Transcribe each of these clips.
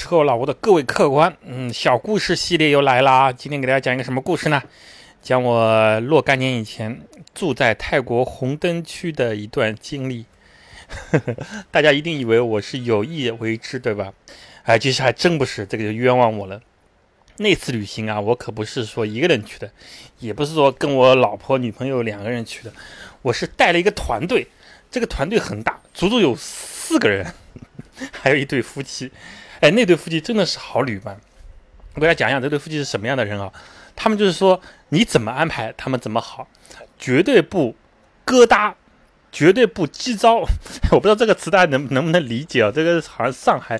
车老吴的各位客官，嗯，小故事系列又来啦。今天给大家讲一个什么故事呢？讲我若干年以前住在泰国红灯区的一段经历。大家一定以为我是有意为之，对吧？哎，其实还真不是，这个就冤枉我了。那次旅行啊，我可不是说一个人去的，也不是说跟我老婆女朋友两个人去的，我是带了一个团队。这个团队很大，足足有四个人，还有一对夫妻。哎，那对夫妻真的是好旅伴。我给大家讲讲这对夫妻是什么样的人啊？他们就是说，你怎么安排，他们怎么好，绝对不疙瘩，绝对不激招。我不知道这个词大家能能不能理解啊？这个好像上海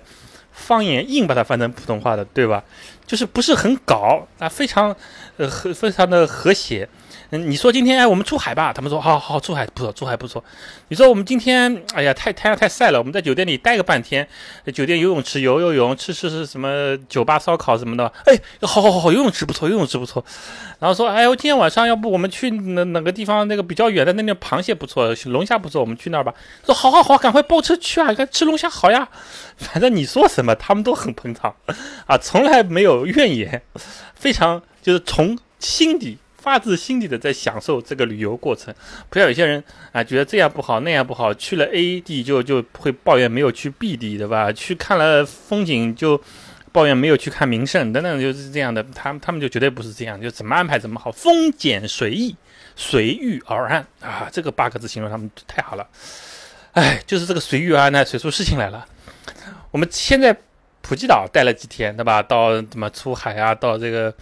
方言硬把它翻成普通话的，对吧？就是不是很搞啊，非常呃和非常的和谐。嗯，你说今天哎，我们出海吧？他们说好好出海不错，出海不错。你说我们今天哎呀，太太阳太晒了，我们在酒店里待个半天，酒店游泳池游游泳，吃吃吃什么酒吧烧烤什么的。哎，好好好好，游泳池不错，游泳池不错。然后说哎，我今天晚上要不我们去哪哪个地方？那个比较远的那那螃蟹不错，龙虾不错，我们去那儿吧。说好好好，赶快包车去啊！看吃龙虾好呀。反正你说什么，他们都很捧场啊，从来没有怨言，非常就是从心底。发自心底的在享受这个旅游过程，不像有些人啊，觉得这样不好那样不好，去了 A 地就就会抱怨没有去 B 地，对吧？去看了风景就抱怨没有去看名胜等等，就是这样的。他们他们就绝对不是这样，就怎么安排怎么好，风俭随意，随遇而安啊！这个八个字形容他们太好了。哎，就是这个随遇而安呢，谁出事情来了？我们现在普吉岛待了几天，对吧？到怎么出海啊？到这个。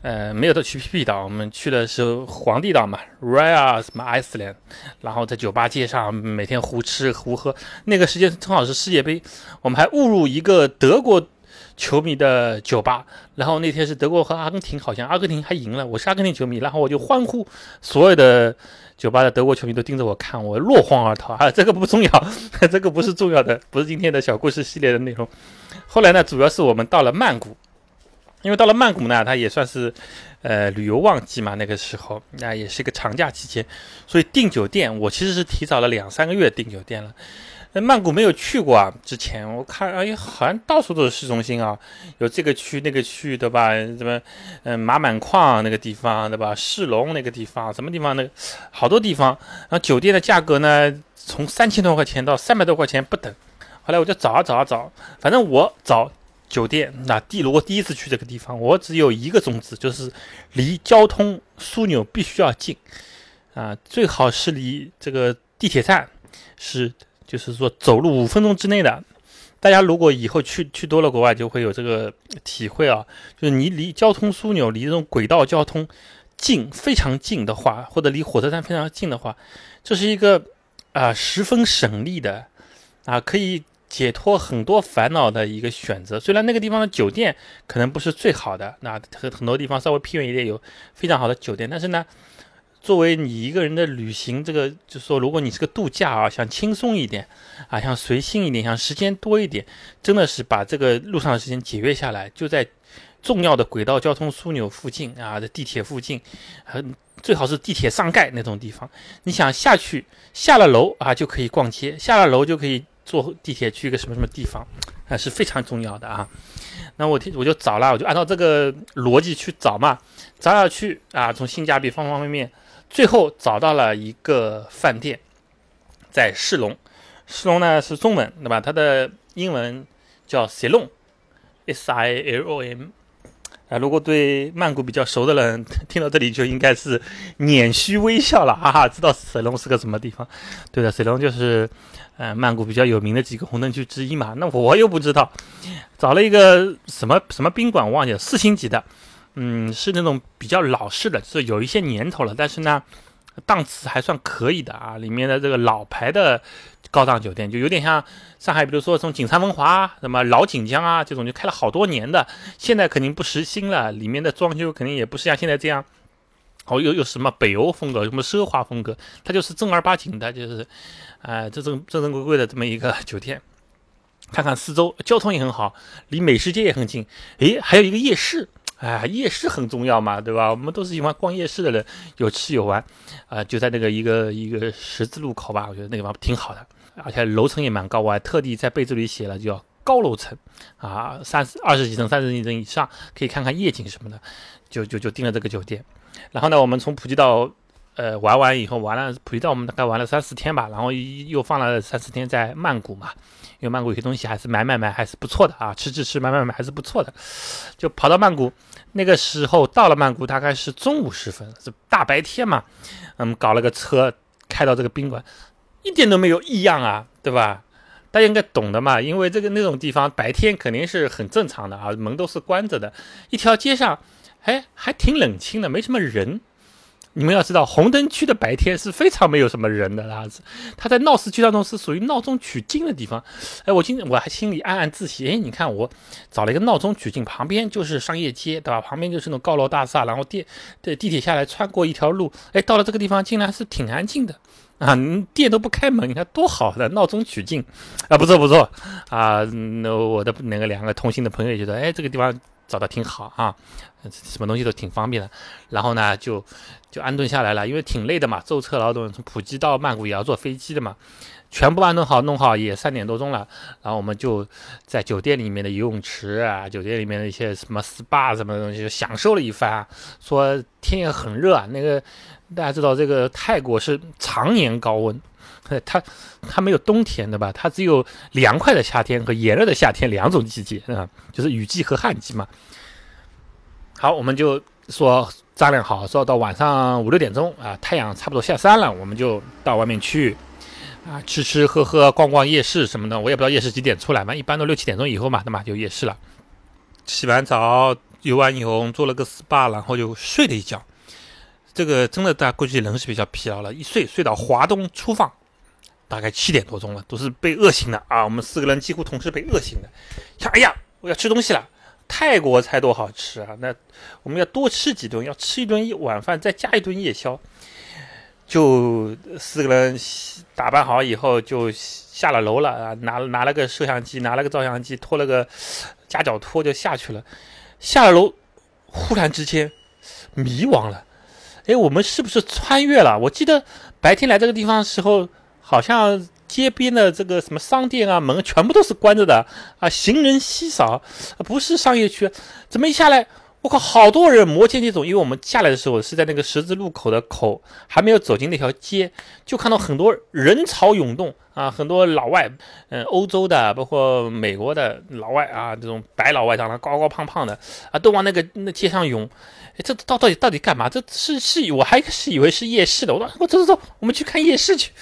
呃，没有到去 P P 岛，我们去的是皇帝岛嘛，Raya 什么 Iceland，然后在酒吧街上每天胡吃胡喝。那个时间正好是世界杯，我们还误入一个德国球迷的酒吧。然后那天是德国和阿根廷，好像阿根廷还赢了，我是阿根廷球迷，然后我就欢呼，所有的酒吧的德国球迷都盯着我看，我落荒而逃啊！这个不重要，这个不是重要的，不是今天的小故事系列的内容。后来呢，主要是我们到了曼谷。因为到了曼谷呢，它也算是，呃，旅游旺季嘛，那个时候那也是一个长假期间，所以订酒店我其实是提早了两三个月订酒店了。那曼谷没有去过啊，之前我看哎，好像到处都是市中心啊，有这个区那个区对吧？什么，嗯，马满矿那个地方对吧？市龙那个地方，什么地方那个好多地方。然后酒店的价格呢，从三千多块钱到三百多块钱不等。后来我就找啊找啊找，反正我找。酒店那第如果第一次去这个地方，我只有一个宗旨，就是离交通枢纽必须要近，啊，最好是离这个地铁站是，就是说走路五分钟之内的。大家如果以后去去多了国外，就会有这个体会啊，就是你离交通枢纽、离这种轨道交通近非常近的话，或者离火车站非常近的话，这是一个啊十分省力的啊可以。解脱很多烦恼的一个选择。虽然那个地方的酒店可能不是最好的，那很很多地方稍微偏远一点有非常好的酒店，但是呢，作为你一个人的旅行，这个就是说，如果你是个度假啊，想轻松一点啊，想随性一点，想时间多一点，真的是把这个路上的时间节约下来，就在重要的轨道交通枢纽附近啊，在地铁附近，很最好是地铁上盖那种地方。你想下去，下了楼啊就可以逛街，下了楼就可以。坐地铁去一个什么什么地方，啊是非常重要的啊。那我听我就找了，我就按照这个逻辑去找嘛，找下去啊，从性价比方方面面，最后找到了一个饭店，在世龙。世龙呢是中文对吧？它的英文叫 Silom，S I L O M。啊，如果对曼谷比较熟的人听到这里就应该是捻须微笑了，哈哈，知道水龙是个什么地方？对的，水龙就是，呃，曼谷比较有名的几个红灯区之一嘛。那我又不知道，找了一个什么什么宾馆，忘记了，四星级的，嗯，是那种比较老式的，就是有一些年头了，但是呢，档次还算可以的啊，里面的这个老牌的。高档酒店就有点像上海，比如说从景山文华、什么老锦江啊这种，就开了好多年的，现在肯定不时兴了，里面的装修肯定也不是像现在这样，哦，又又什么北欧风格，什么奢华风格，它就是正儿八经的，就是，呃，正正正正规规的这么一个酒店。看看四周，交通也很好，离美食街也很近，诶，还有一个夜市。哎，夜市很重要嘛，对吧？我们都是喜欢逛夜市的人，有吃有玩，啊，就在那个一个一个十字路口吧，我觉得那个地方挺好的，而且楼层也蛮高，我还特地在备注里写了叫高楼层啊，三十二十几层、三十几层以上，可以看看夜景什么的，就就就订了这个酒店。然后呢，我们从普吉岛呃玩完以后，玩了普吉岛我们大概玩了三四天吧，然后又放了三四天在曼谷嘛，因为曼谷有些东西还是买买买还是不错的啊，吃吃吃买买买还是不错的，就跑到曼谷。那个时候到了曼谷，大概是中午时分，是大白天嘛，嗯，搞了个车开到这个宾馆，一点都没有异样啊，对吧？大家应该懂的嘛，因为这个那种地方白天肯定是很正常的啊，门都是关着的，一条街上，哎，还挺冷清的，没什么人。你们要知道，红灯区的白天是非常没有什么人的啦，它在闹市区当中是属于闹中取静的地方。哎，我今我还心里暗暗自喜，哎，你看我找了一个闹中取静，旁边就是商业街，对吧？旁边就是那种高楼大厦，然后电对地铁下来穿过一条路，哎，到了这个地方竟然是挺安静的啊，店都不开门，你看多好的闹中取静啊，不错不错啊，那我的那个两个同行的朋友也觉得，哎，这个地方。找的挺好啊，什么东西都挺方便的。然后呢，就就安顿下来了，因为挺累的嘛，舟车劳顿，从普吉到曼谷也要坐飞机的嘛，全部安顿好弄好也三点多钟了。然后我们就在酒店里面的游泳池啊，酒店里面的一些什么 SPA 什么东西就，享受了一番。说天也很热啊，那个大家知道这个泰国是常年高温。它它没有冬天的吧？它只有凉快的夏天和炎热的夏天两种季节啊，就是雨季和旱季嘛。好，我们就说商量好，说到晚上五六点钟啊，太阳差不多下山了，我们就到外面去啊，吃吃喝喝，逛逛夜市什么的。我也不知道夜市几点出来嘛，一般都六七点钟以后嘛，那么就夜市了。洗完澡、游完泳，做了个 SPA，然后就睡了一觉。这个真的，大家估计人是比较疲劳了，一睡睡到华东初放。大概七点多钟了，都是被饿醒的啊！我们四个人几乎同时被饿醒的。想，哎呀，我要吃东西了。泰国菜多好吃啊！那我们要多吃几顿，要吃一顿晚饭，再加一顿夜宵。就四个人打扮好以后，就下了楼了啊！拿拿了个摄像机，拿了个照相机，拖了个夹脚拖就下去了。下了楼，忽然之间迷惘了。哎，我们是不是穿越了？我记得白天来这个地方的时候。好像街边的这个什么商店啊，门全部都是关着的啊，行人稀少，不是商业区，怎么一下来，我靠，好多人摩肩接踵，因为我们下来的时候是在那个十字路口的口，还没有走进那条街，就看到很多人潮涌动啊，很多老外，嗯，欧洲的，包括美国的老外啊，这种白老外长得高高胖胖的啊，都往那个那街上涌，这到到底到底干嘛？这是是，我还是以为是夜市的，我说我走走走，我们去看夜市去。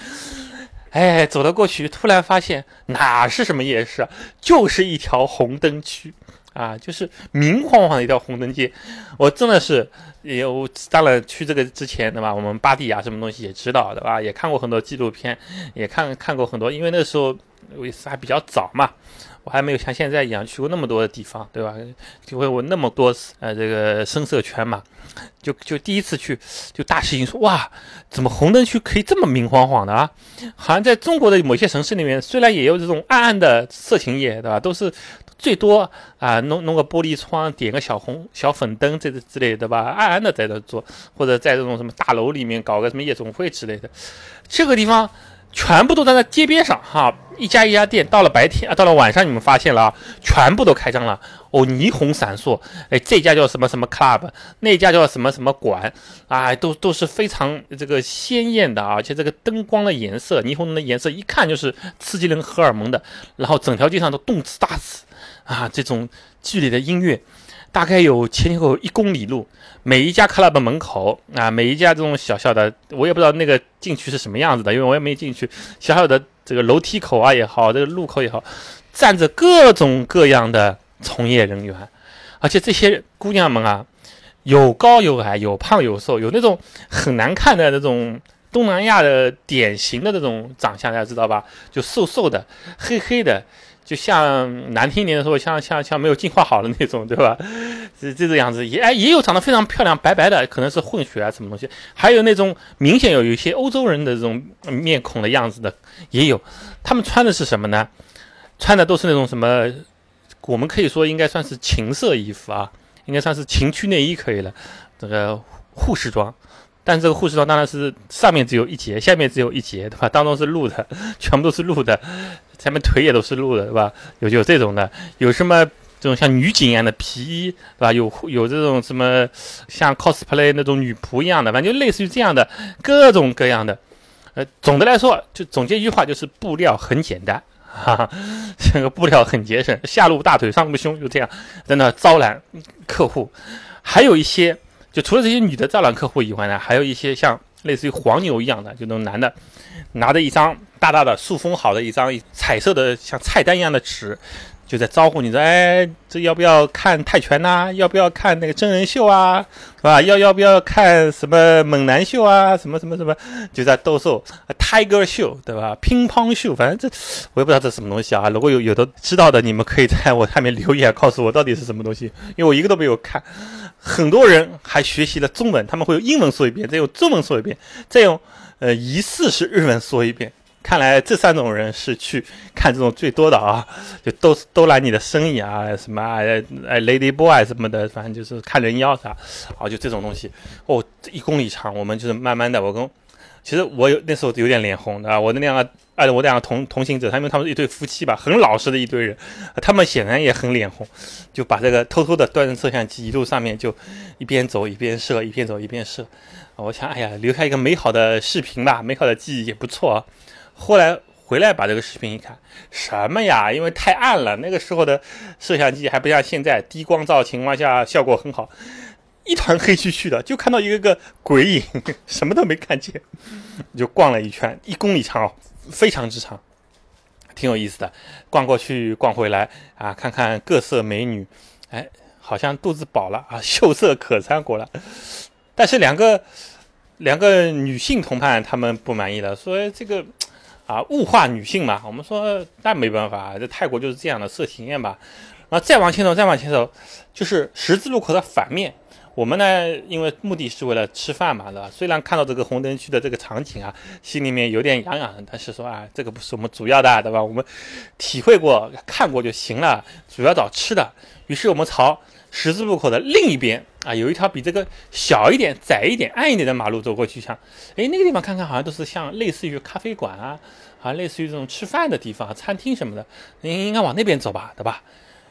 哎，走了过去，突然发现哪是什么夜市啊，就是一条红灯区啊，就是明晃晃的一条红灯街。我真的是，也我当然去这个之前，对吧？我们巴蒂亚什么东西也知道，对吧？也看过很多纪录片，也看看过很多，因为那时候我还比较早嘛。我还没有像现在一样去过那么多的地方，对吧？就会过那么多次呃这个声色犬马，就就第一次去就大吃一惊，说哇，怎么红灯区可以这么明晃晃的啊？好像在中国的某些城市里面，虽然也有这种暗暗的色情业，对吧？都是最多啊弄弄个玻璃窗，点个小红小粉灯这之类的吧，暗暗的在那做，或者在这种什么大楼里面搞个什么夜总会之类的，这个地方。全部都在那街边上哈，一家一家店。到了白天啊，到了晚上，你们发现了啊，全部都开张了哦，霓虹闪烁。哎，这家叫什么什么 club，那家叫什么什么馆啊，都都是非常这个鲜艳的啊，而且这个灯光的颜色，霓虹的颜色，一看就是刺激人荷尔蒙的。然后整条街上都动次打次啊，这种剧烈的音乐。大概有前前后后一公里路，每一家 club 门口啊，每一家这种小小的，我也不知道那个进去是什么样子的，因为我也没进去。小小的这个楼梯口啊也好，这个路口也好，站着各种各样的从业人员，而且这些姑娘们啊，有高有矮，有胖有瘦，有那种很难看的那种东南亚的典型的那种长相，大家知道吧？就瘦瘦的，黑黑的。就像难听点的说，像像像没有进化好的那种，对吧？这这个样子也哎也有长得非常漂亮白白的，可能是混血啊什么东西。还有那种明显有一些欧洲人的这种面孔的样子的也有。他们穿的是什么呢？穿的都是那种什么？我们可以说应该算是情色衣服啊，应该算是情趣内衣可以了。这个护士装。但这个护士装当然是上面只有一截，下面只有一截，对吧？当中是露的，全部都是露的，下面腿也都是露的，对吧？有有这种的，有什么这种像女警一样的皮衣，对吧？有有这种什么像 cosplay 那种女仆一样的，反正就类似于这样的各种各样的。呃，总的来说，就总结一句话，就是布料很简单，哈哈，这个布料很节省，下露大腿，上露胸，就这样在那招揽客户。还有一些，就除了这些女的招揽客户以外呢，还有一些像类似于黄牛一样的，就那种男的，拿着一张大大的塑封好的一张彩色的像菜单一样的纸。就在招呼你说，哎，这要不要看泰拳呐？要不要看那个真人秀啊？是吧？要要不要看什么猛男秀啊？什么什么什么？就在兜售 Tiger 秀，对吧？乒乓秀，反正这我也不知道这什么东西啊。如果有有的知道的，你们可以在我下面留言告诉我到底是什么东西，因为我一个都没有看。很多人还学习了中文，他们会用英文说一遍，再用中文说一遍，再用呃疑似是日文说一遍。看来这三种人是去看这种最多的啊，就都都来你的生意啊，什么哎哎 Lady Boy 什么的，反正就是看人妖啥，啊就这种东西哦，一公里长，我们就是慢慢的，我跟其实我有那时候有点脸红的，我那两个哎我两个同同行者，他们他们是一对夫妻吧，很老实的一堆人，他们显然也很脸红，就把这个偷偷的端着摄像机一路上面就一边走一边摄，一边走一边摄，我想哎呀留下一个美好的视频吧，美好的记忆也不错。后来回来把这个视频一看，什么呀？因为太暗了，那个时候的摄像机还不像现在低光照情况下效果很好，一团黑黢黢的，就看到一个个鬼影，什么都没看见。就逛了一圈，一公里长哦，非常之长，挺有意思的。逛过去，逛回来啊，看看各色美女，哎，好像肚子饱了啊，秀色可餐过了。但是两个两个女性同伴他们不满意了，说这个。啊，物化女性嘛，我们说那没办法，这泰国就是这样的色情业吧。然后再往前走，再往前走，就是十字路口的反面。我们呢，因为目的是为了吃饭嘛，对吧？虽然看到这个红灯区的这个场景啊，心里面有点痒痒，但是说啊，这个不是我们主要的，对吧？我们体会过、看过就行了，主要找吃的。于是我们朝十字路口的另一边啊，有一条比这个小一点、窄一点、暗一点的马路走过去，想，哎，那个地方看看，好像都是像类似于咖啡馆啊，啊，类似于这种吃饭的地方、餐厅什么的，应应该往那边走吧，对吧？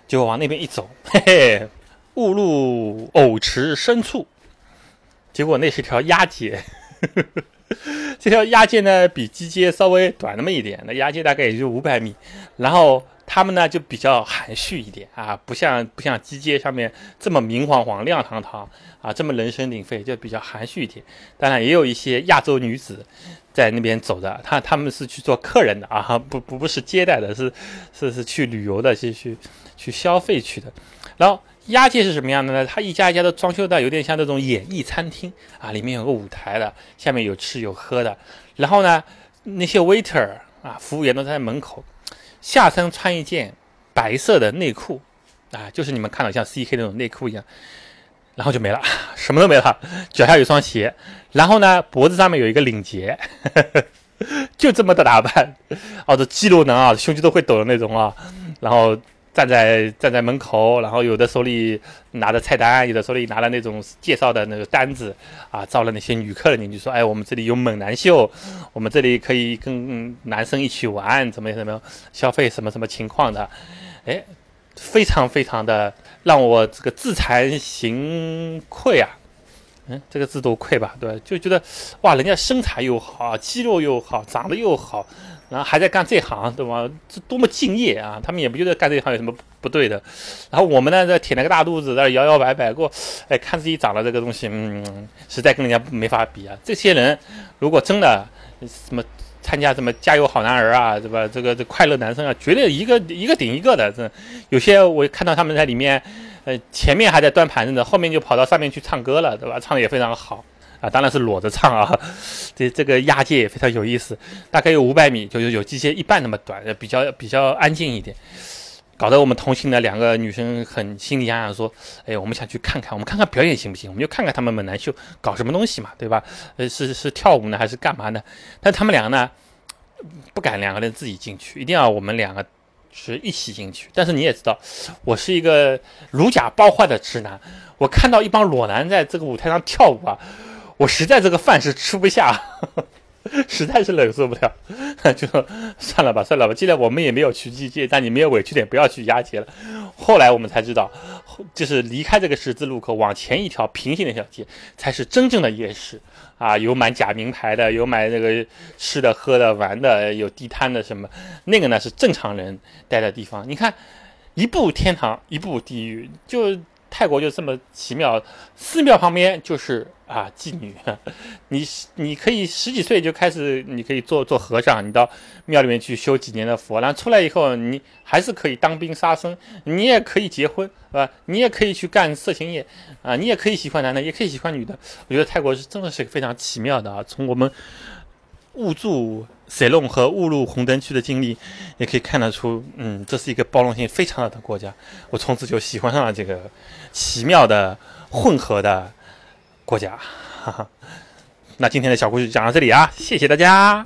就往那边一走，嘿嘿。误入藕池深处，结果那是条鸭街。这条鸭街呢，比鸡街稍微短那么一点，那鸭街大概也就五百米。然后他们呢就比较含蓄一点啊，不像不像鸡街上面这么明晃晃、亮堂堂啊，这么人声鼎沸，就比较含蓄一点。当然也有一些亚洲女子在那边走的，她他们是去做客人的啊，不不不是接待的，是是是去旅游的，去去去消费去的。然后。押界是什么样的呢？它一家一家都装修的有点像那种演艺餐厅啊，里面有个舞台的，下面有吃有喝的。然后呢，那些 waiter 啊，服务员都在门口，下身穿一件白色的内裤啊，就是你们看到像 CK 那种内裤一样，然后就没了，什么都没了。脚下有双鞋，然后呢，脖子上面有一个领结，就这么的打扮，哦，这肌肉男啊，胸肌都会抖的那种啊，然后。站在站在门口，然后有的手里拿着菜单，有的手里拿了那种介绍的那个单子啊，招了那些女客人进去，说：“哎，我们这里有猛男秀，我们这里可以跟男生一起玩，怎么怎么消费什么什么情况的？”哎，非常非常的让我这个自惭形愧啊！嗯，这个字都愧吧？对吧，就觉得哇，人家身材又好，肌肉又好，长得又好。然后还在干这行，对吧？这多么敬业啊！他们也不觉得干这行有什么不对的。然后我们呢，在舔了个大肚子，在那摇摇摆摆过，哎，看自己长了这个东西，嗯，实在跟人家没法比啊。这些人如果真的什么参加什么加油好男儿啊，对吧？这个这快乐男生啊，绝对一个一个顶一个的。这有些我看到他们在里面，呃，前面还在端盘子呢，后面就跑到上面去唱歌了，对吧？唱的也非常好。啊，当然是裸着唱啊！这这个押界也非常有意思，大概有五百米，就有有机械一半那么短，比较比较安静一点，搞得我们同行的两个女生很心里痒痒，说：“哎，我们想去看看，我们看看表演行不行？我们就看看他们猛男秀搞什么东西嘛，对吧？呃，是是跳舞呢，还是干嘛呢？但他们两个呢，不敢两个人自己进去，一定要我们两个是一起进去。但是你也知道，我是一个如假包换的直男，我看到一帮裸男在这个舞台上跳舞啊。”我实在这个饭是吃不下，实在是忍受不了，就说算了吧，算了吧。既然我们也没有去机界，但你没有委屈点，不要去押解了。后来我们才知道，就是离开这个十字路口，往前一条平行的小街，才是真正的夜市啊！有买假名牌的，有买那个吃的、喝的、玩的，有地摊的什么。那个呢是正常人待的地方。你看，一步天堂，一步地狱，就。泰国就这么奇妙，寺庙旁边就是啊妓女，你你可以十几岁就开始，你可以做做和尚，你到庙里面去修几年的佛，然后出来以后，你还是可以当兵杀生，你也可以结婚，是吧？你也可以去干色情业，啊，你也可以喜欢男的，也可以喜欢女的。我觉得泰国是真的是非常奇妙的啊，从我们。误住塞隆和误入红灯区的经历，也可以看得出，嗯，这是一个包容性非常大的国家。我从此就喜欢上了这个奇妙的混合的国家。哈哈，那今天的小故事就讲到这里啊，谢谢大家。